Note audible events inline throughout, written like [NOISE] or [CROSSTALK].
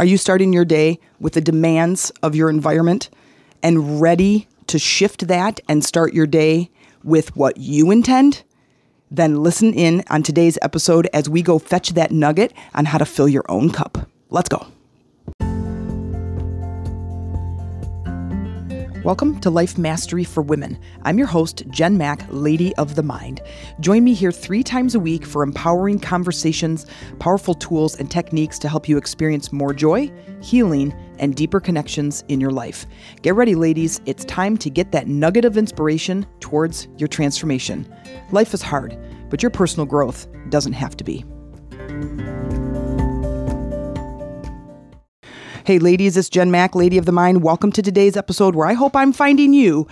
Are you starting your day with the demands of your environment and ready to shift that and start your day with what you intend? Then listen in on today's episode as we go fetch that nugget on how to fill your own cup. Let's go. Welcome to Life Mastery for Women. I'm your host, Jen Mac, Lady of the Mind. Join me here three times a week for empowering conversations, powerful tools, and techniques to help you experience more joy, healing, and deeper connections in your life. Get ready, ladies. It's time to get that nugget of inspiration towards your transformation. Life is hard, but your personal growth doesn't have to be. Hey, ladies, it's Jen Mac, Lady of the Mind. Welcome to today's episode where I hope I'm finding you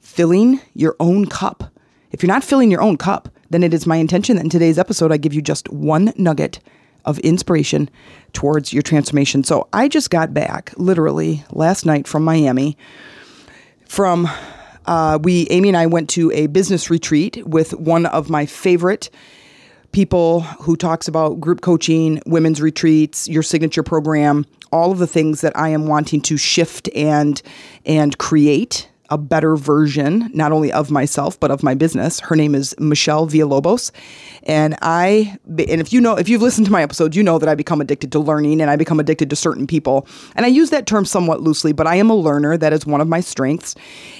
filling your own cup. If you're not filling your own cup, then it is my intention that in today's episode I give you just one nugget of inspiration towards your transformation. So I just got back literally last night from Miami. From uh, we, Amy and I went to a business retreat with one of my favorite people who talks about group coaching, women's retreats, your signature program, all of the things that I am wanting to shift and and create a better version, not only of myself but of my business. Her name is Michelle Villalobos, and I and if you know if you've listened to my episodes, you know that I become addicted to learning and I become addicted to certain people. And I use that term somewhat loosely, but I am a learner. That is one of my strengths.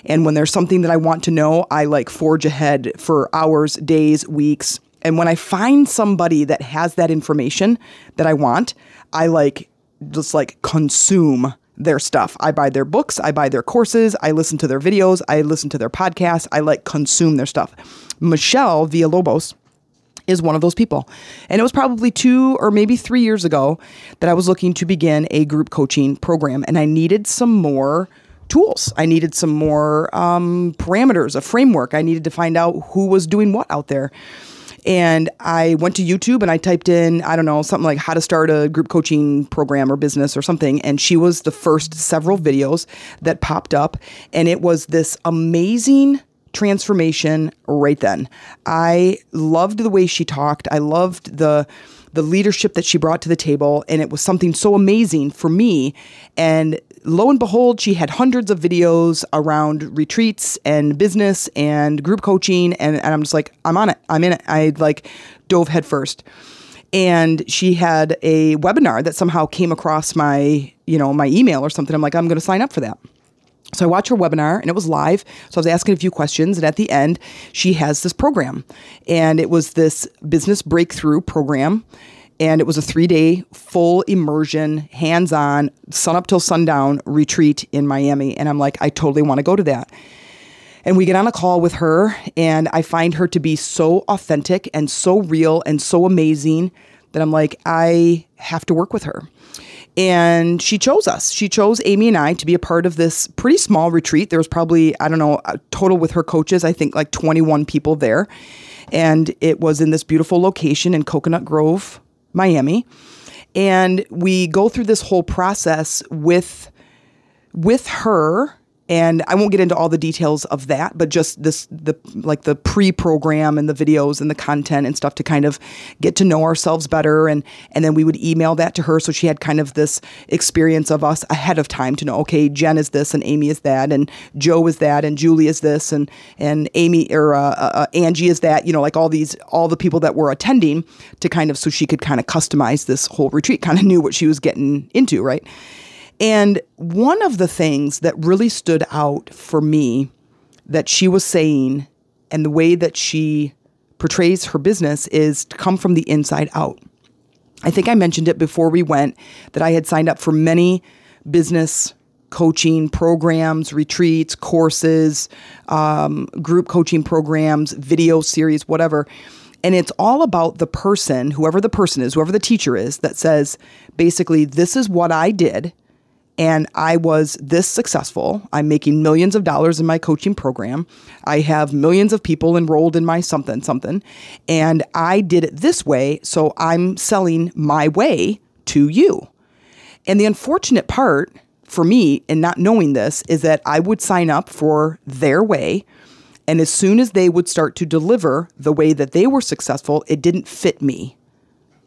And when there's something that I want to know, I like forge ahead for hours, days, weeks. And when I find somebody that has that information that I want, I like just like consume their stuff. I buy their books, I buy their courses, I listen to their videos, I listen to their podcasts, I like consume their stuff. Michelle Villalobos is one of those people. And it was probably two or maybe three years ago that I was looking to begin a group coaching program and I needed some more tools. I needed some more um, parameters, a framework. I needed to find out who was doing what out there. And I went to YouTube and I typed in, I don't know, something like how to start a group coaching program or business or something. And she was the first several videos that popped up. And it was this amazing transformation right then. I loved the way she talked. I loved the the leadership that she brought to the table and it was something so amazing for me and lo and behold, she had hundreds of videos around retreats and business and group coaching. And, and I'm just like, I'm on it. I'm in it. I like dove headfirst. And she had a webinar that somehow came across my, you know, my email or something. I'm like, I'm going to sign up for that. So I watched her webinar and it was live. So I was asking a few questions. And at the end, she has this program. And it was this business breakthrough program and it was a three day full immersion, hands on, sun up till sundown retreat in Miami. And I'm like, I totally want to go to that. And we get on a call with her, and I find her to be so authentic and so real and so amazing that I'm like, I have to work with her. And she chose us. She chose Amy and I to be a part of this pretty small retreat. There was probably, I don't know, a total with her coaches, I think like 21 people there. And it was in this beautiful location in Coconut Grove, Miami. And we go through this whole process with with her and I won't get into all the details of that, but just this the like the pre-program and the videos and the content and stuff to kind of get to know ourselves better and and then we would email that to her so she had kind of this experience of us ahead of time to know okay, Jen is this and Amy is that and Joe is that and Julie is this and and Amy or uh, uh, uh Angie is that, you know, like all these all the people that were attending to kind of so she could kind of customize this whole retreat, kind of knew what she was getting into, right? And one of the things that really stood out for me that she was saying and the way that she portrays her business is to come from the inside out. I think I mentioned it before we went that I had signed up for many business coaching programs, retreats, courses, um, group coaching programs, video series, whatever. And it's all about the person, whoever the person is, whoever the teacher is, that says basically, this is what I did and I was this successful. I'm making millions of dollars in my coaching program. I have millions of people enrolled in my something something, and I did it this way, so I'm selling my way to you. And the unfortunate part for me in not knowing this is that I would sign up for their way. And as soon as they would start to deliver the way that they were successful, it didn't fit me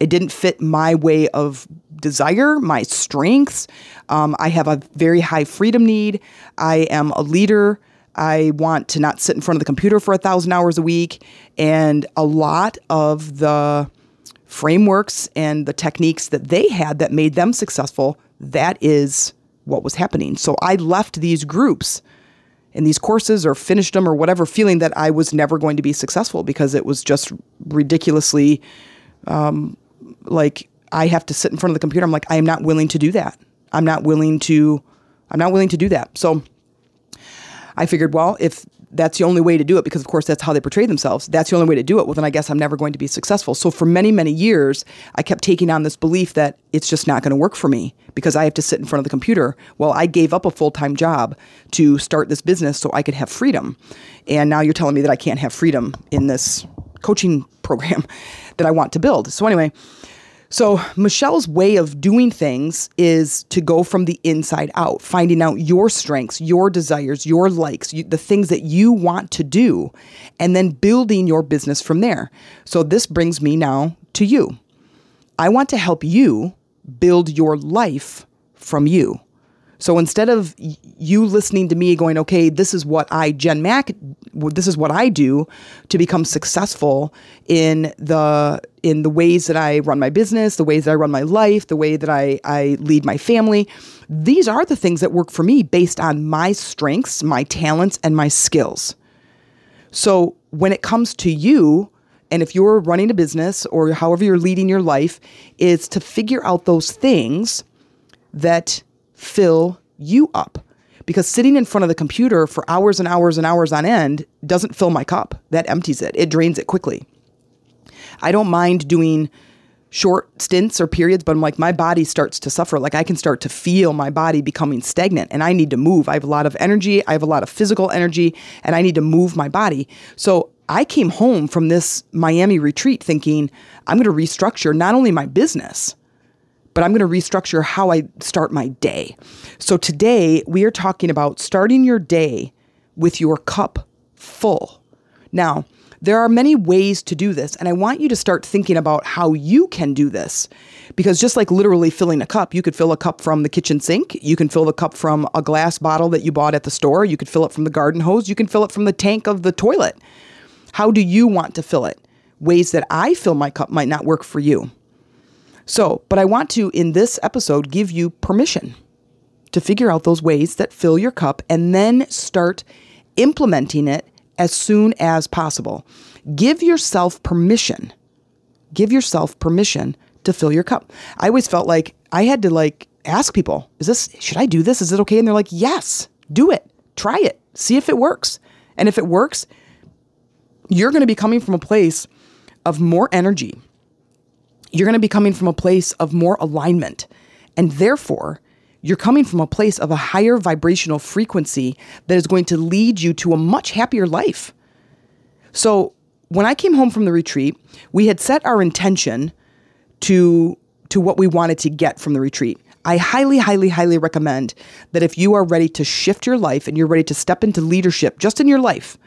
It didn't fit my way of desire, my strengths. Um, I have a very high freedom need. I am a leader. I want to not sit in front of the computer for a thousand hours a week. And a lot of the frameworks and the techniques that they had that made them successful, that is what was happening. So I left these groups and these courses or finished them or whatever, feeling that I was never going to be successful because it was just ridiculously um, like I have to sit in front of the computer. I'm like, I am not willing to do that. I'm not willing to, I'm not willing to do that. So I figured, well, if that's the only way to do it, because of course that's how they portray themselves, that's the only way to do it, well, then I guess I'm never going to be successful. So for many, many years, I kept taking on this belief that it's just not going to work for me because I have to sit in front of the computer. Well, I gave up a full time job to start this business so I could have freedom. And now you're telling me that I can't have freedom in this coaching program [LAUGHS] that I want to build. So, anyway, so, Michelle's way of doing things is to go from the inside out, finding out your strengths, your desires, your likes, you, the things that you want to do, and then building your business from there. So, this brings me now to you. I want to help you build your life from you. So instead of you listening to me going, okay, this is what I, Jen Mac, this is what I do to become successful in the in the ways that I run my business, the ways that I run my life, the way that I, I lead my family. These are the things that work for me based on my strengths, my talents, and my skills. So when it comes to you, and if you're running a business or however you're leading your life, is to figure out those things that fill you up. Because sitting in front of the computer for hours and hours and hours on end doesn't fill my cup. That empties it, it drains it quickly. I don't mind doing short stints or periods, but I'm like, my body starts to suffer. Like I can start to feel my body becoming stagnant and I need to move. I have a lot of energy, I have a lot of physical energy, and I need to move my body. So I came home from this Miami retreat thinking, I'm going to restructure not only my business, but I'm going to restructure how I start my day. So today we are talking about starting your day with your cup full. Now, there are many ways to do this, and I want you to start thinking about how you can do this. Because just like literally filling a cup, you could fill a cup from the kitchen sink, you can fill the cup from a glass bottle that you bought at the store, you could fill it from the garden hose, you can fill it from the tank of the toilet. How do you want to fill it? Ways that I fill my cup might not work for you. So, but I want to, in this episode, give you permission to figure out those ways that fill your cup and then start implementing it as soon as possible. Give yourself permission. Give yourself permission to fill your cup. I always felt like I had to like ask people, is this should I do this? Is it okay? And they're like, "Yes, do it. Try it. See if it works." And if it works, you're going to be coming from a place of more energy, you're going to be coming from a place of more alignment. And therefore, you're coming from a place of a higher vibrational frequency that is going to lead you to a much happier life. So, when I came home from the retreat, we had set our intention to to what we wanted to get from the retreat. I highly, highly, highly recommend that if you are ready to shift your life and you're ready to step into leadership just in your life,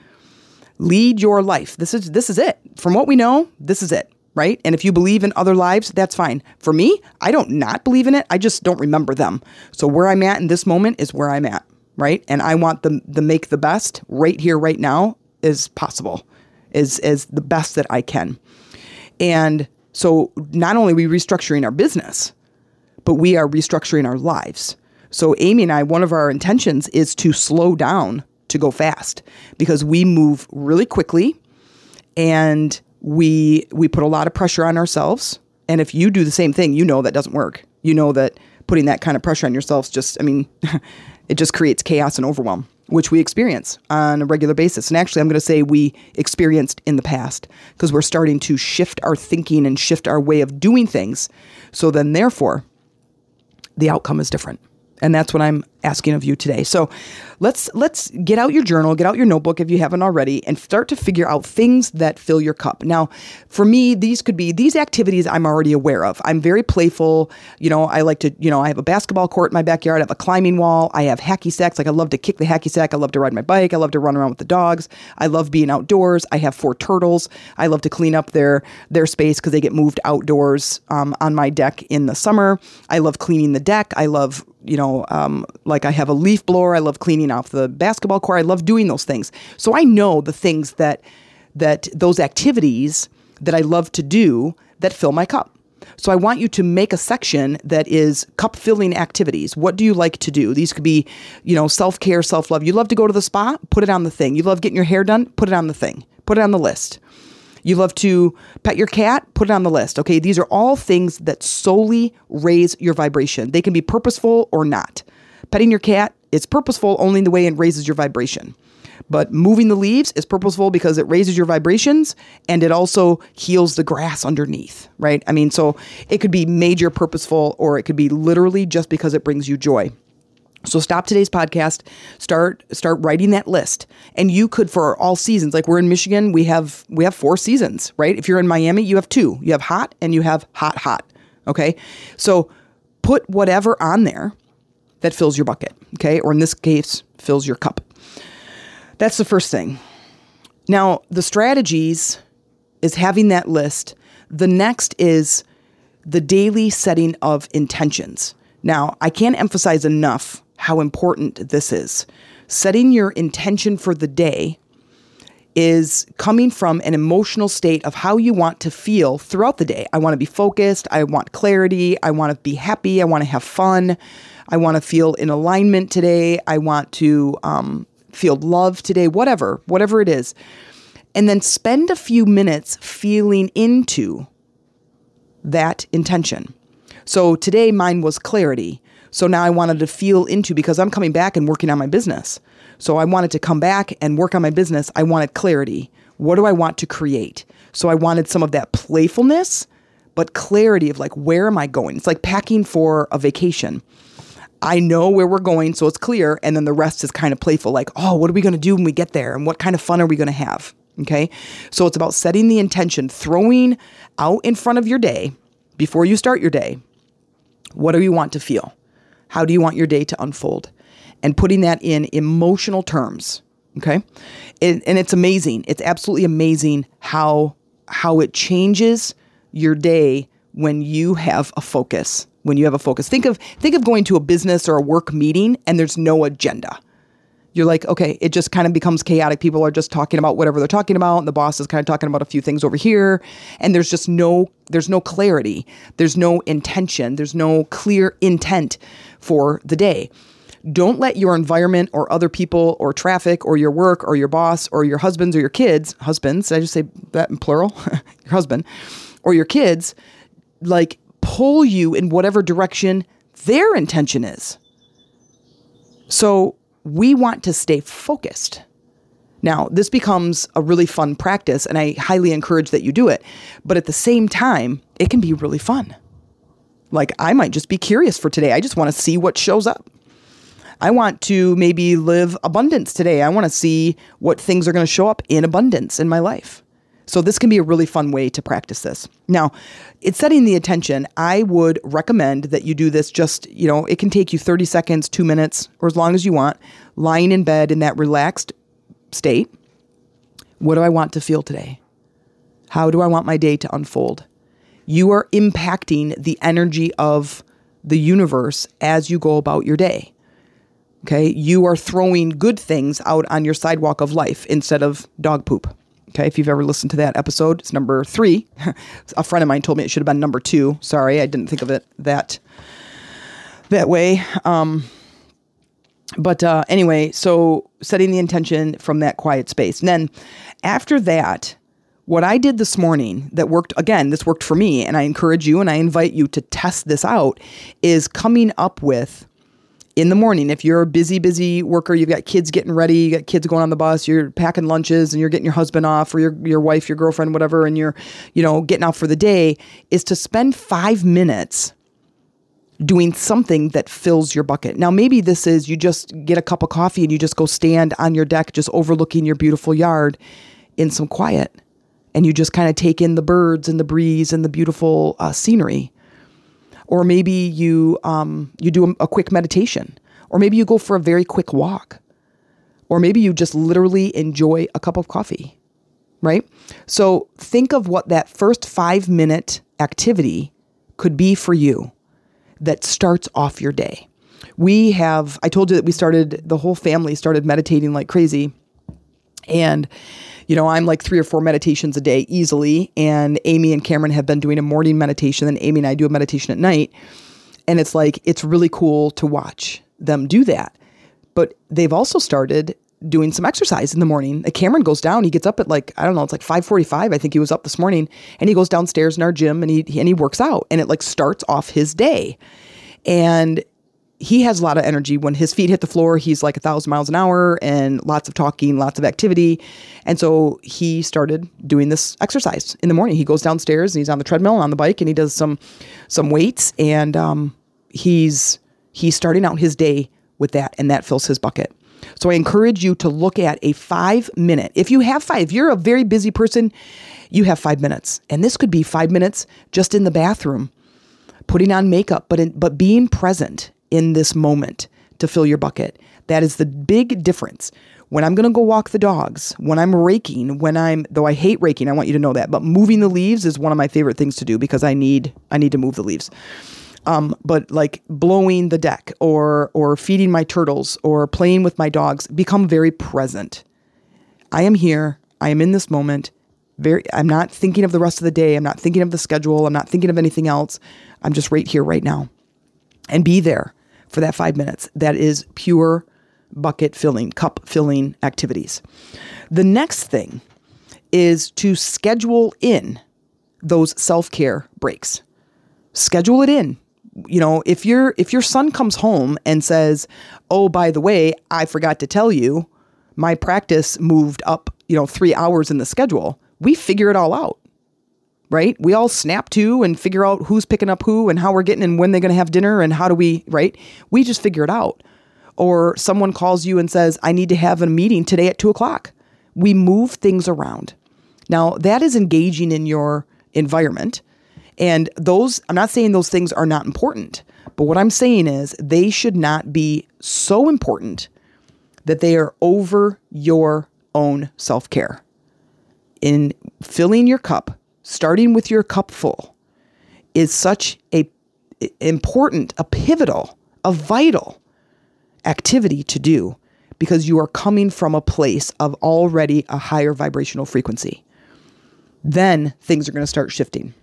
lead your life. This is this is it. From what we know, this is it right? And if you believe in other lives, that's fine. For me, I don't not believe in it. I just don't remember them. So where I'm at in this moment is where I'm at, right? And I want the the make the best right here, right now, is possible, is is the best that I can. And so not only are we restructuring our business, but we are restructuring our lives. So Amy and I, one of our intentions is to slow down to go fast because we move really quickly and we we put a lot of pressure on ourselves. And if you do the same thing you know that doesn't work. You know that putting that kind of pressure on yourself just i mean [LAUGHS] it just creates chaos and overwhelm which we experience on a regular basis. And actually i'm going to say we experienced in the past because we're starting to shift our thinking and shift our way of doing things. So then therefore the outcome is different And that's what I'm asking of you today. So let's let's get out your journal, get out your notebook if you haven't already, and start to figure out things that fill your cup. Now, for me, these could be these activities I'm already aware of. I'm very playful. You know, I like to, you know, I have a basketball court in my backyard, I have a climbing wall, I have hacky sacks. Like I love to kick the hacky sack, I love to ride my bike, I love to run around with the dogs. I love being outdoors. I have four turtles. I love to clean up their their space because they get moved outdoors um, on my deck in the summer. I love cleaning the deck. I love you know, um, like I have a leaf blower. I love cleaning off the basketball court. I love doing those things. So I know the things that that those activities that I love to do that fill my cup. So I want you to make a section that is cup filling activities. What do you like to do? These could be, you know, self care, self love. You love to go to the spa? Put it on the thing. You love getting your hair done? Put it on the thing. Put it on the list. You love to pet your cat? Put it on the list. Okay, these are all things that solely raise your vibration. They can be purposeful or not. Petting your cat is purposeful only in the way it raises your vibration. But moving the leaves is purposeful because it raises your vibrations and it also heals the grass underneath, right? I mean, so it could be major purposeful or it could be literally just because it brings you joy. So stop today's podcast, start start writing that list. And you could for all seasons, like we're in Michigan, we have we have four seasons, right? If you're in Miami, you have two. You have hot and you have hot hot. Okay? So put whatever on there that fills your bucket, okay? Or in this case, fills your cup. That's the first thing. Now, the strategies is having that list. The next is the daily setting of intentions. Now, I can't emphasize enough how important this is. Setting your intention for the day is coming from an emotional state of how you want to feel throughout the day. I want to be focused. I want clarity. I want to be happy. I want to have fun. I want to feel in alignment today. I want to um, feel love today, whatever, whatever it is. And then spend a few minutes feeling into that intention. So today mine was clarity. So now I wanted to feel into because I'm coming back and working on my business. So I wanted to come back and work on my business. I wanted clarity. What do I want to create? So I wanted some of that playfulness, but clarity of like, where am I going? It's like packing for a vacation. I know where we're going, so it's clear. And then the rest is kind of playful, like, oh, what are we going to do when we get there? And what kind of fun are we going to have? Okay. So it's about setting the intention, throwing out in front of your day before you start your day. What do you want to feel? How do you want your day to unfold? And putting that in emotional terms. Okay. and it's amazing. It's absolutely amazing how how it changes your day when you have a focus. When you have a focus. Think of think of going to a business or a work meeting and there's no agenda you're like, okay, it just kind of becomes chaotic. People are just talking about whatever they're talking about, and the boss is kind of talking about a few things over here, and there's just no there's no clarity, there's no intention, there's no clear intent for the day. Don't let your environment or other people or traffic or your work or your boss or your husbands or your kids, husbands, I just say that in plural, [LAUGHS] your husband or your kids, like pull you in whatever direction their intention is. So we want to stay focused. Now, this becomes a really fun practice, and I highly encourage that you do it. But at the same time, it can be really fun. Like, I might just be curious for today. I just want to see what shows up. I want to maybe live abundance today. I want to see what things are going to show up in abundance in my life. So this can be a really fun way to practice this. Now, it's setting the attention. I would recommend that you do this just, you know, it can take you 30 seconds, 2 minutes or as long as you want, lying in bed in that relaxed state. What do I want to feel today? How do I want my day to unfold? You are impacting the energy of the universe as you go about your day. Okay? You are throwing good things out on your sidewalk of life instead of dog poop. Okay, if you've ever listened to that episode, it's number three. [LAUGHS] a friend of mine told me it should have been number two. Sorry, I didn't think of it that that way. Um, but uh, anyway, so setting the intention from that quiet space. And then after that, what I did this morning that worked, again, this worked for me, and I encourage you and I invite you to test this out, is coming up with in the morning, if you're a busy, busy worker, you've got kids getting ready, you got kids going on the bus, you're packing lunches and you're getting your husband off or your, your wife, your girlfriend, whatever, and you're, you know, getting out for the day, is to spend five minutes doing something that fills your bucket. Now, maybe this is you just get a cup of coffee and you just go stand on your deck, just overlooking your beautiful yard in some quiet. And you just kind of take in the birds and the breeze and the beautiful uh, scenery. Or maybe you, um, you do a, a quick meditation. Or maybe you go for a very quick walk. Or maybe you just literally enjoy a cup of coffee, right? So think of what that first five minute activity could be for you that starts off your day. We have, I told you that we started, the whole family started meditating like crazy. And, you know, I'm like three or four meditations a day easily. And Amy and Cameron have been doing a morning meditation. And Amy and I do a meditation at night. And it's like, it's really cool to watch them do that. But they've also started doing some exercise in the morning. Cameron goes down. He gets up at like I don't know. It's like five forty-five. I think he was up this morning, and he goes downstairs in our gym and he and he works out, and it like starts off his day, and he has a lot of energy when his feet hit the floor. He's like a thousand miles an hour and lots of talking, lots of activity, and so he started doing this exercise in the morning. He goes downstairs and he's on the treadmill and on the bike and he does some some weights and um, he's he's starting out his day with that, and that fills his bucket. So I encourage you to look at a five minute. If you have five, if you're a very busy person, you have five minutes. And this could be five minutes just in the bathroom, putting on makeup, but in, but being present in this moment to fill your bucket. That is the big difference. When I'm going to go walk the dogs, when I'm raking, when I'm though I hate raking, I want you to know that, but moving the leaves is one of my favorite things to do because I need I need to move the leaves. Um, but like blowing the deck or or feeding my turtles or playing with my dogs become very present. I am here. I am in this moment. Very I'm not thinking of the rest of the day. I'm not thinking of the schedule. I'm not thinking of anything else. I'm just right here right now. And be there for that 5 minutes. That is pure bucket filling, cup filling activities. The next thing is to schedule in those self-care breaks. Schedule it in you know, if your if your son comes home and says, "Oh, by the way, I forgot to tell you, my practice moved up, you know, 3 hours in the schedule." We figure it all out. Right? We all snap to and figure out who's picking up who and how we're getting and when they're going to have dinner and how do we, right? We just figure it out. Or someone calls you and says, I need to have a meeting today at two o'clock. We move things around. Now, that is engaging in your environment and those, I'm not saying those things are not important, but what I'm saying is they should not be so important that they are over your own self care. In filling your cup, starting with your cup full, is such a important, a pivotal, a vital activity to do because you are coming from a place of already a higher vibrational frequency. Then things are going to start shifting.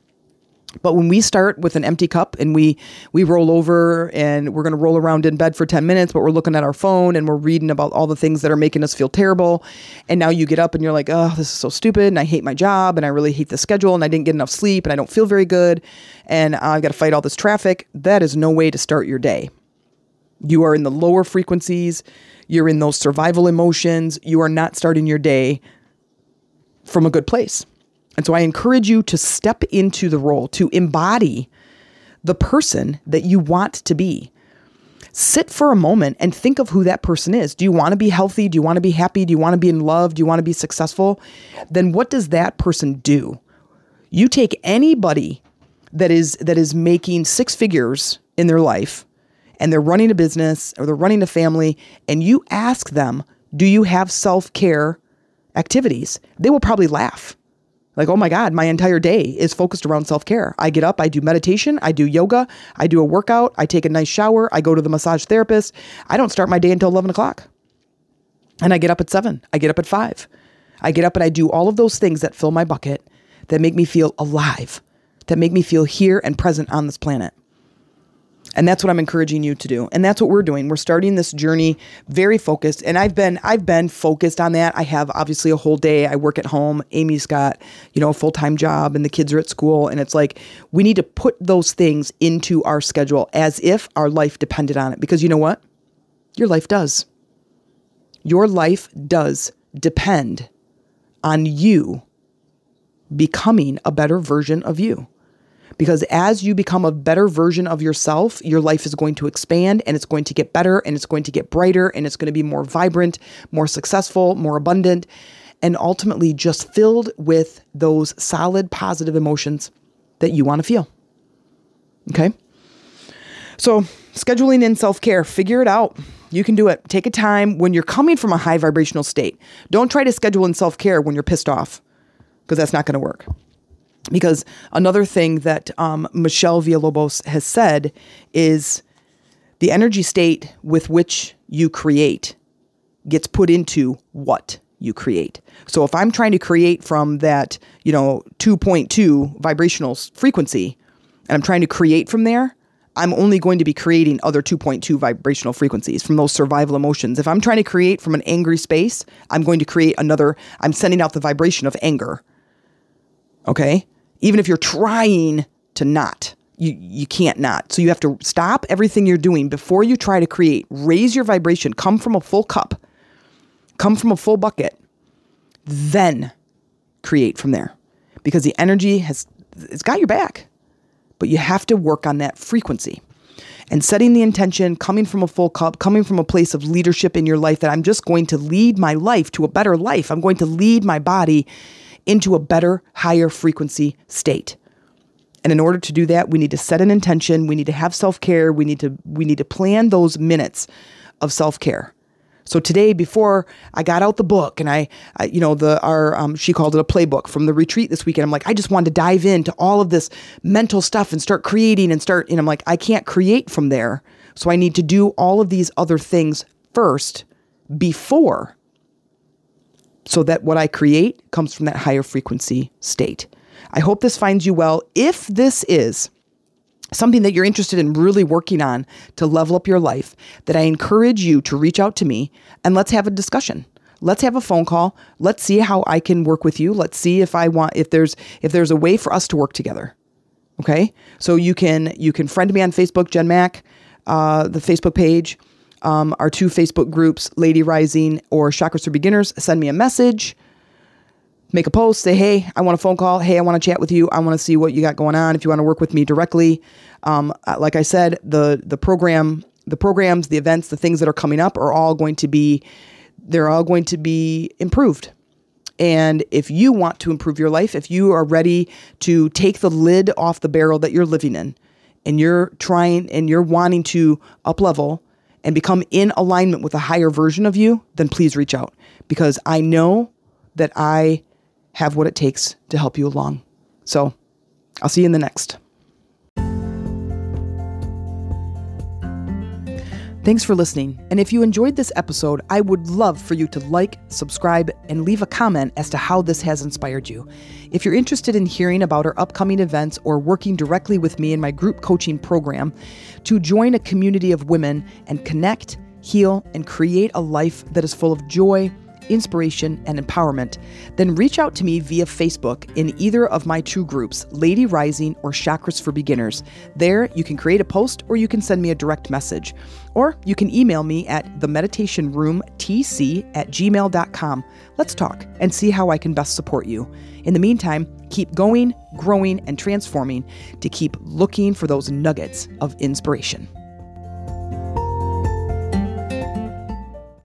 But when we start with an empty cup and we we roll over and we're going to roll around in bed for 10 minutes, but we're looking at our phone and we're reading about all the things that are making us feel terrible. And now you get up and you're like, "Oh, this is so stupid and I hate my job and I really hate the schedule and I didn't get enough sleep and I don't feel very good and I've got to fight all this traffic." That is no way to start your day. You are in the lower frequencies, you're in those survival emotions, you are not starting your day from a good place. And so I encourage you to step into the role, to embody the person that you want to be. Sit for a moment and think of who that person is. Do you want to be healthy? Do you want to be happy? Do you want to be in love? Do you want to be successful? Then what does that person do? You take anybody that is that is making six figures in their life and they're running a business or they're running a family and you ask them, "Do you have self-care activities?" They will probably laugh like, oh my God, my entire day is focused around self care. I get up, I do meditation, I do yoga, I do a workout, I take a nice shower, I go to the massage therapist. I don't start my day until 11 o'clock. And I get up at seven, I get up at five. I get up and I do all of those things that fill my bucket that make me feel alive, that make me feel here and present on this planet. And that's what I'm encouraging you to do. And that's what we're doing. We're starting this journey very focused. And I've been I've been focused on that. I have obviously a whole day. I work at home. Amy's got, you know, a full-time job and the kids are at school and it's like we need to put those things into our schedule as if our life depended on it because you know what? Your life does. Your life does depend on you becoming a better version of you. Because as you become a better version of yourself, your life is going to expand and it's going to get better and it's going to get brighter and it's going to be more vibrant, more successful, more abundant, and ultimately just filled with those solid, positive emotions that you want to feel. Okay? So, scheduling in self care, figure it out. You can do it. Take a time when you're coming from a high vibrational state. Don't try to schedule in self care when you're pissed off, because that's not going to work. Because another thing that um, Michelle Villalobos has said is the energy state with which you create gets put into what you create. So if I'm trying to create from that, you know, 2.2 vibrational frequency and I'm trying to create from there, I'm only going to be creating other 2.2 vibrational frequencies from those survival emotions. If I'm trying to create from an angry space, I'm going to create another, I'm sending out the vibration of anger. Okay? Even if you're trying to not, you, you can't not. So you have to stop everything you're doing before you try to create. Raise your vibration, come from a full cup, come from a full bucket, then create from there. Because the energy has, it's got your back but you have to work on that frequency and setting the intention, coming from a full cup, coming from a place of leadership in your life that I'm just going to lead my life to a better life. I'm going to lead my body into a better, higher frequency state. And in order to do that, we need to set an intention, we need to have self-care, we need to we need to plan those minutes of self-care. So today, before I got out the book and I, I you know, the our um, she called it a playbook from the retreat this weekend. I'm like, I just wanted to dive into all of this mental stuff and start creating and start. And I'm like, I can't create from there, so I need to do all of these other things first before, so that what I create comes from that higher frequency state. I hope this finds you well. If this is something that you're interested in really working on to level up your life, that I encourage you to reach out to me and let's have a discussion. Let's have a phone call. Let's see how I can work with you. Let's see if I want if there's if there's a way for us to work together. Okay? So you can you can friend me on Facebook, Jen Mac, uh, the Facebook page, um, our two Facebook groups, Lady Rising or Chakras for Beginners. Send me a message make a post, say, hey, I want a phone call. Hey, I want to chat with you. I want to see what you got going on. If you want to work with me directly, um, uh, like I said, the the program, the programs, the events, the things that are coming up are all going to be, they're all going to be improved. And if you want to improve your life, if you are ready to take the lid off the barrel that you're living in, and you're trying and you're wanting to up level and become in alignment with a higher version of you, then please reach out because I know that I have what it takes to help you along. So I'll see you in the next. Thanks for listening. And if you enjoyed this episode, I would love for you to like, subscribe, and leave a comment as to how this has inspired you. If you're interested in hearing about our upcoming events or working directly with me in my group coaching program to join a community of women and connect, heal, and create a life that is full of joy, inspiration, and empowerment, then reach out to me via Facebook in either of my two groups, Lady Rising or Chakras for Beginners. There, you can create a post or you can send me a direct message. Or you can email me at themeditationroomtc at gmail.com. Let's talk and see how I can best support you. In the meantime, keep going, growing, and transforming to keep looking for those nuggets of inspiration.